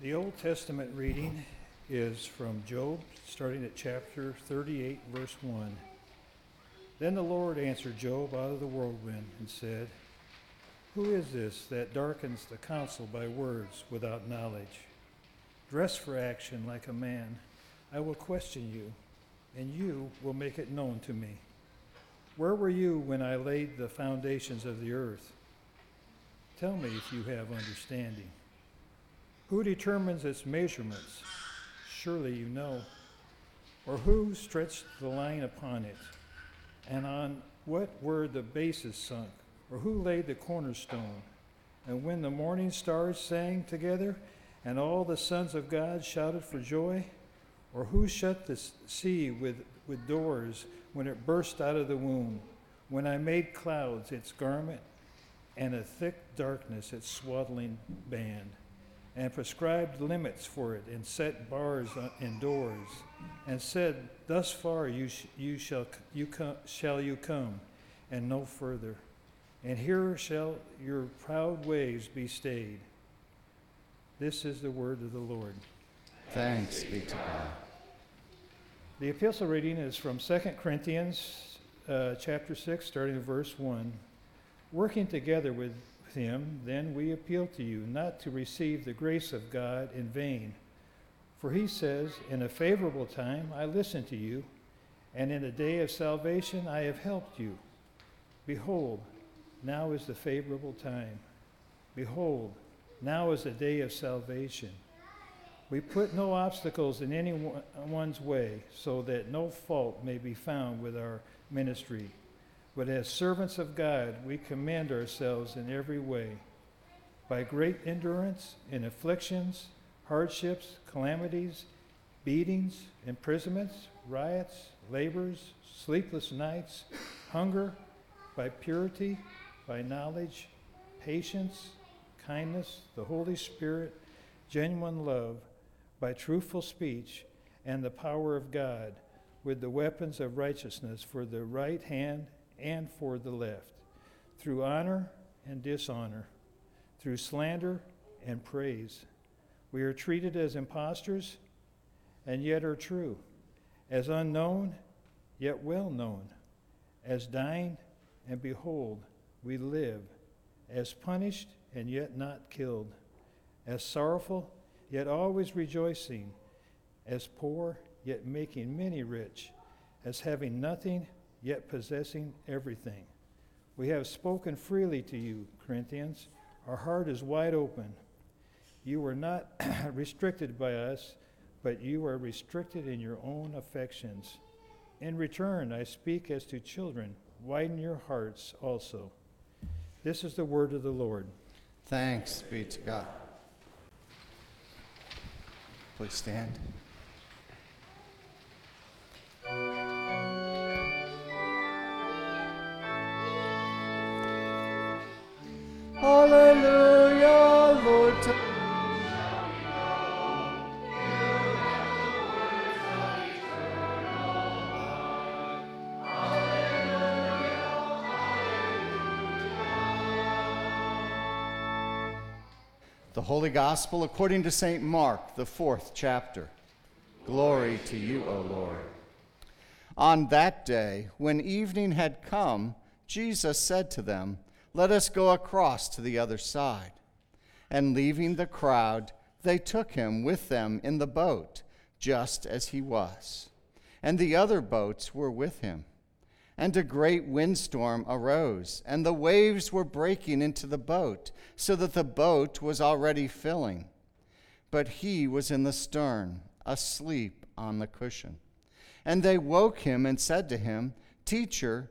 The Old Testament reading is from Job, starting at chapter 38, verse 1. Then the Lord answered Job out of the whirlwind and said, Who is this that darkens the counsel by words without knowledge? Dress for action like a man. I will question you, and you will make it known to me. Where were you when I laid the foundations of the earth? Tell me if you have understanding. Who determines its measurements? Surely you know. Or who stretched the line upon it? And on what were the bases sunk? Or who laid the cornerstone? And when the morning stars sang together, and all the sons of God shouted for joy? Or who shut the sea with, with doors when it burst out of the womb? When I made clouds its garment, and a thick darkness its swaddling band? And prescribed limits for it, and set bars and doors, and said, Thus far you, sh- you, shall, you com- shall you come, and no further. And here shall your proud ways be stayed. This is the word of the Lord. Thanks be to God. The epistle reading is from 2 Corinthians uh, chapter 6, starting at verse 1. Working together with him, then we appeal to you not to receive the grace of God in vain. For he says, In a favorable time I listened to you, and in a day of salvation I have helped you. Behold, now is the favorable time. Behold, now is the day of salvation. We put no obstacles in anyone's way, so that no fault may be found with our ministry. But as servants of God, we commend ourselves in every way by great endurance in afflictions, hardships, calamities, beatings, imprisonments, riots, labors, sleepless nights, hunger, by purity, by knowledge, patience, kindness, the Holy Spirit, genuine love, by truthful speech, and the power of God, with the weapons of righteousness for the right hand and for the left, through honor and dishonor, through slander and praise. We are treated as impostors and yet are true, as unknown yet well known, as dying and behold, we live, as punished and yet not killed, as sorrowful yet always rejoicing, as poor yet making many rich, as having nothing yet possessing everything. We have spoken freely to you, Corinthians. Our heart is wide open. You are not restricted by us, but you are restricted in your own affections. In return, I speak as to children. Widen your hearts also. This is the word of the Lord. Thanks be to God. Please stand. Hallelujah, Lord. The Holy Gospel according to St. Mark, the fourth chapter. Glory to you, O Lord. On that day, when evening had come, Jesus said to them, let us go across to the other side. And leaving the crowd, they took him with them in the boat, just as he was. And the other boats were with him. And a great windstorm arose, and the waves were breaking into the boat, so that the boat was already filling. But he was in the stern, asleep on the cushion. And they woke him and said to him, Teacher,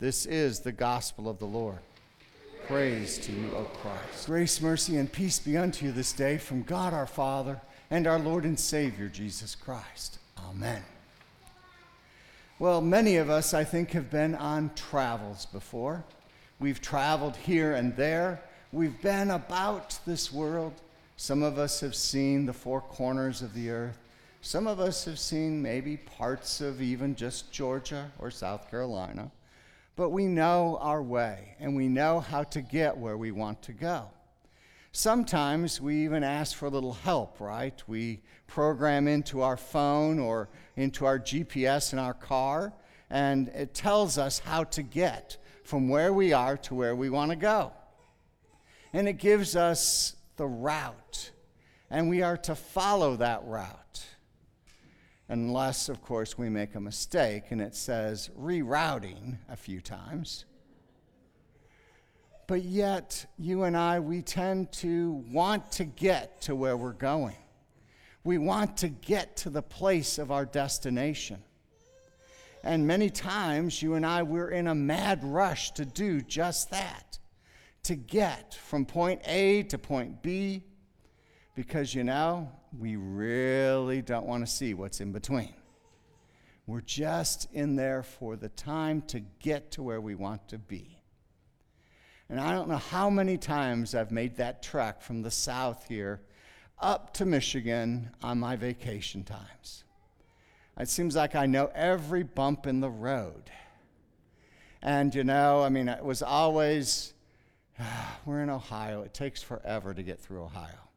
This is the gospel of the Lord. Praise to you, O Christ. Grace, mercy, and peace be unto you this day from God our Father and our Lord and Savior, Jesus Christ. Amen. Well, many of us, I think, have been on travels before. We've traveled here and there. We've been about this world. Some of us have seen the four corners of the earth. Some of us have seen maybe parts of even just Georgia or South Carolina. But we know our way and we know how to get where we want to go. Sometimes we even ask for a little help, right? We program into our phone or into our GPS in our car, and it tells us how to get from where we are to where we want to go. And it gives us the route, and we are to follow that route. Unless, of course, we make a mistake and it says rerouting a few times. But yet, you and I, we tend to want to get to where we're going. We want to get to the place of our destination. And many times, you and I, we're in a mad rush to do just that to get from point A to point B, because you know, we really don't want to see what's in between. We're just in there for the time to get to where we want to be. And I don't know how many times I've made that trek from the south here up to Michigan on my vacation times. It seems like I know every bump in the road. And you know, I mean, it was always, we're in Ohio. It takes forever to get through Ohio.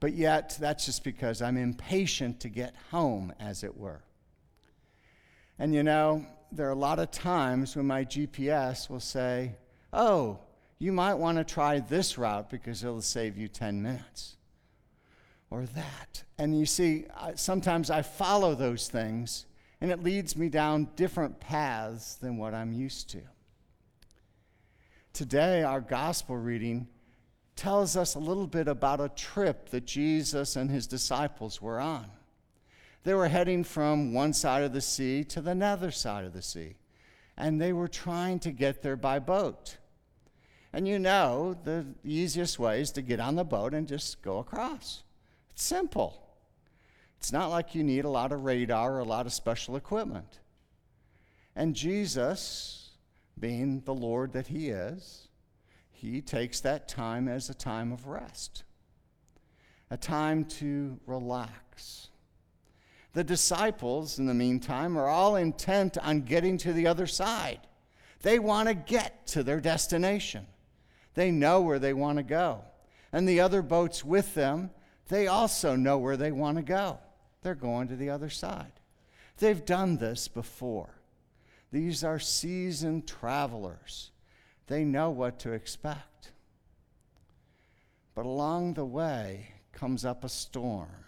But yet, that's just because I'm impatient to get home, as it were. And you know, there are a lot of times when my GPS will say, oh, you might want to try this route because it'll save you 10 minutes or that. And you see, sometimes I follow those things and it leads me down different paths than what I'm used to. Today, our gospel reading tells us a little bit about a trip that Jesus and his disciples were on. They were heading from one side of the sea to the other side of the sea and they were trying to get there by boat. And you know, the easiest way is to get on the boat and just go across. It's simple. It's not like you need a lot of radar or a lot of special equipment. And Jesus, being the Lord that He is, He takes that time as a time of rest, a time to relax the disciples, in the meantime, are all intent on getting to the other side. They want to get to their destination. They know where they want to go. And the other boats with them, they also know where they want to go. They're going to the other side. They've done this before. These are seasoned travelers. They know what to expect. But along the way comes up a storm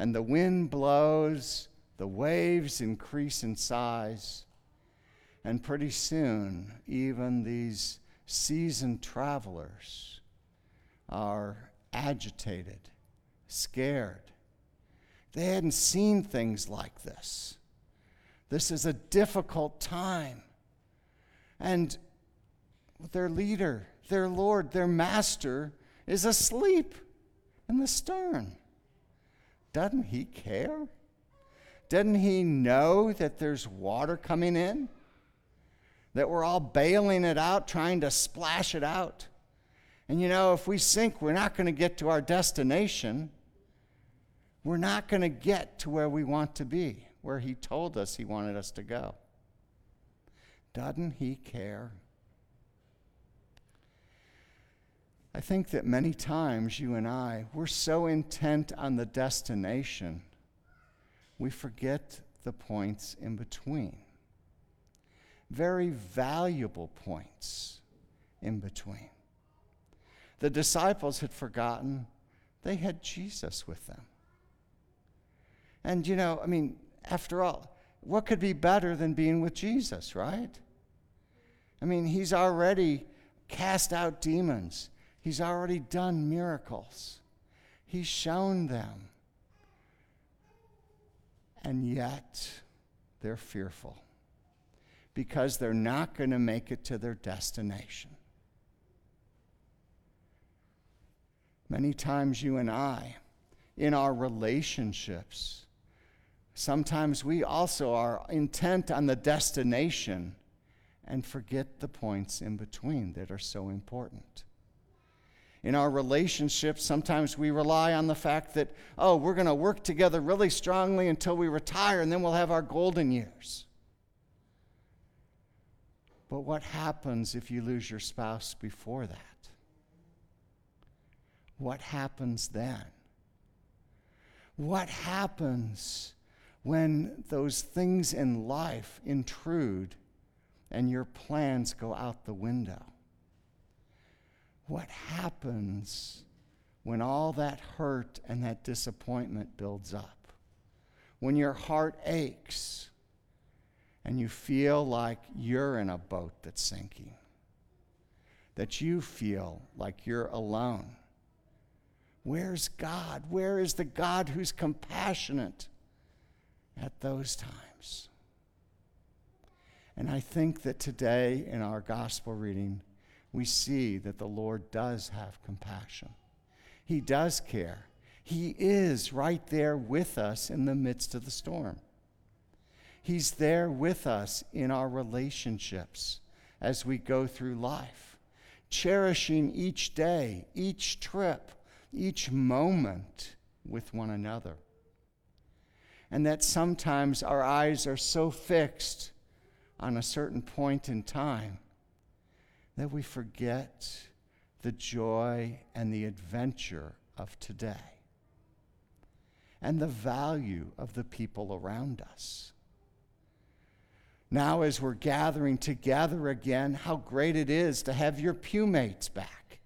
and the wind blows, the waves increase in size, and pretty soon, even these seasoned travelers are agitated, scared. They hadn't seen things like this. This is a difficult time. And their leader, their Lord, their master is asleep in the stern. Doesn't he care? Doesn't he know that there's water coming in? That we're all bailing it out, trying to splash it out. And you know, if we sink, we're not going to get to our destination. We're not going to get to where we want to be, where he told us he wanted us to go. Doesn't he care? I think that many times you and I, we're so intent on the destination, we forget the points in between. Very valuable points in between. The disciples had forgotten they had Jesus with them. And you know, I mean, after all, what could be better than being with Jesus, right? I mean, he's already cast out demons. He's already done miracles, He's shown them. And yet, they're fearful because they're not going to make it to their destination. Many times, you and I, in our relationships, sometimes we also are intent on the destination and forget the points in between that are so important. In our relationships, sometimes we rely on the fact that, oh, we're going to work together really strongly until we retire and then we'll have our golden years. But what happens if you lose your spouse before that? what happens then? What happens when those things in life intrude and your plans go out the window? What happens when all that hurt and that disappointment builds up? When your heart aches and you feel like you're in a boat that's sinking? That you feel like you're alone? Where's God? Where is the God who's compassionate at those times? And I think that today in our gospel reading, we see that the Lord does have compassion. He does care. He is right there with us in the midst of the storm. He's there with us in our relationships as we go through life, cherishing each day, each trip, each moment with one another. And that sometimes our eyes are so fixed on a certain point in time that we forget the joy and the adventure of today and the value of the people around us. Now, as we're gathering together again, how great it is to have your pewmates back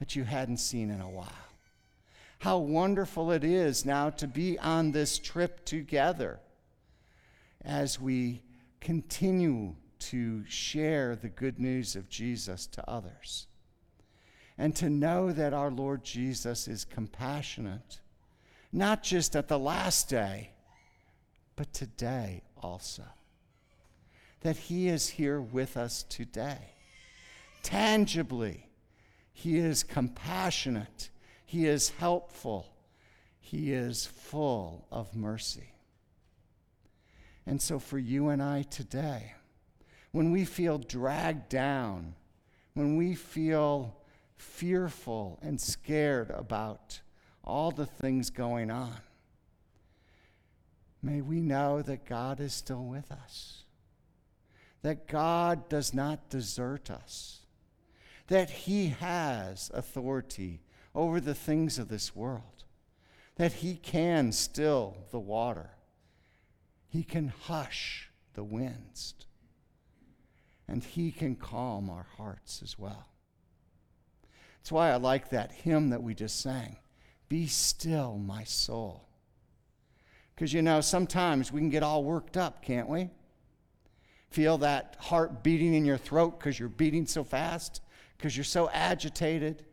that you hadn't seen in a while. How wonderful it is now to be on this trip together as we continue to share the good news of Jesus to others. And to know that our Lord Jesus is compassionate, not just at the last day, but today also. That He is here with us today, tangibly he is compassionate. He is helpful. He is full of mercy. And so, for you and I today, when we feel dragged down, when we feel fearful and scared about all the things going on, may we know that God is still with us, that God does not desert us that he has authority over the things of this world, that he can still the water, he can hush the winds, and he can calm our hearts as well. That's why I like that hymn that we just sang Be still, my soul. Because you know, sometimes we can get all worked up, can't we? Feel that heart beating in your throat because you're beating so fast because you're so agitated.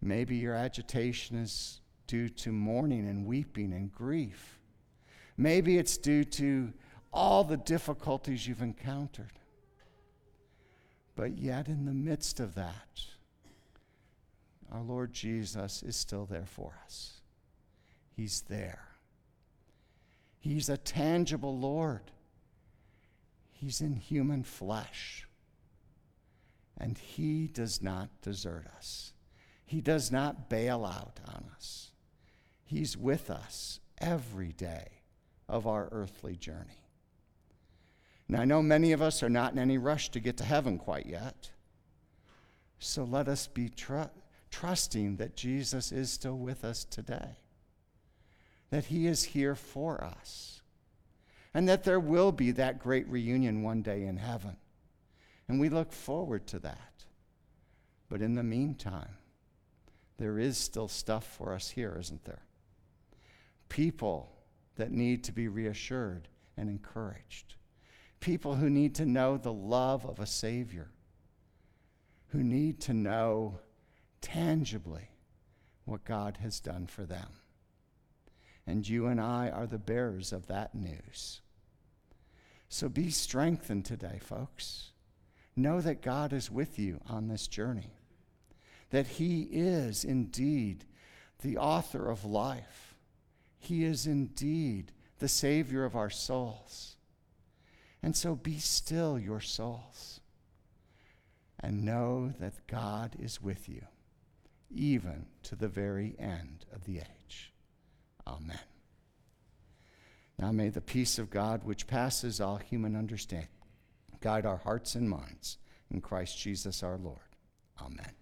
Maybe your agitation is due to mourning and weeping and grief. Maybe it's due to all the difficulties you've encountered. But yet, in the midst of that, our Lord Jesus is still there for us. He's there. He's a tangible Lord. He's in human flesh. And He does not desert us, He does not bail out on us. He's with us every day of our earthly journey. Now, I know many of us are not in any rush to get to heaven quite yet. So let us be tr- trusting that Jesus is still with us today, that he is here for us, and that there will be that great reunion one day in heaven. And we look forward to that. But in the meantime, there is still stuff for us here, isn't there? People that need to be reassured and encouraged. People who need to know the love of a Savior, who need to know tangibly what God has done for them. And you and I are the bearers of that news. So be strengthened today, folks. Know that God is with you on this journey, that He is indeed the author of life. He is indeed the Savior of our souls. And so be still your souls and know that God is with you, even to the very end of the age. Amen. Now may the peace of God, which passes all human understanding, guide our hearts and minds in Christ Jesus our Lord. Amen.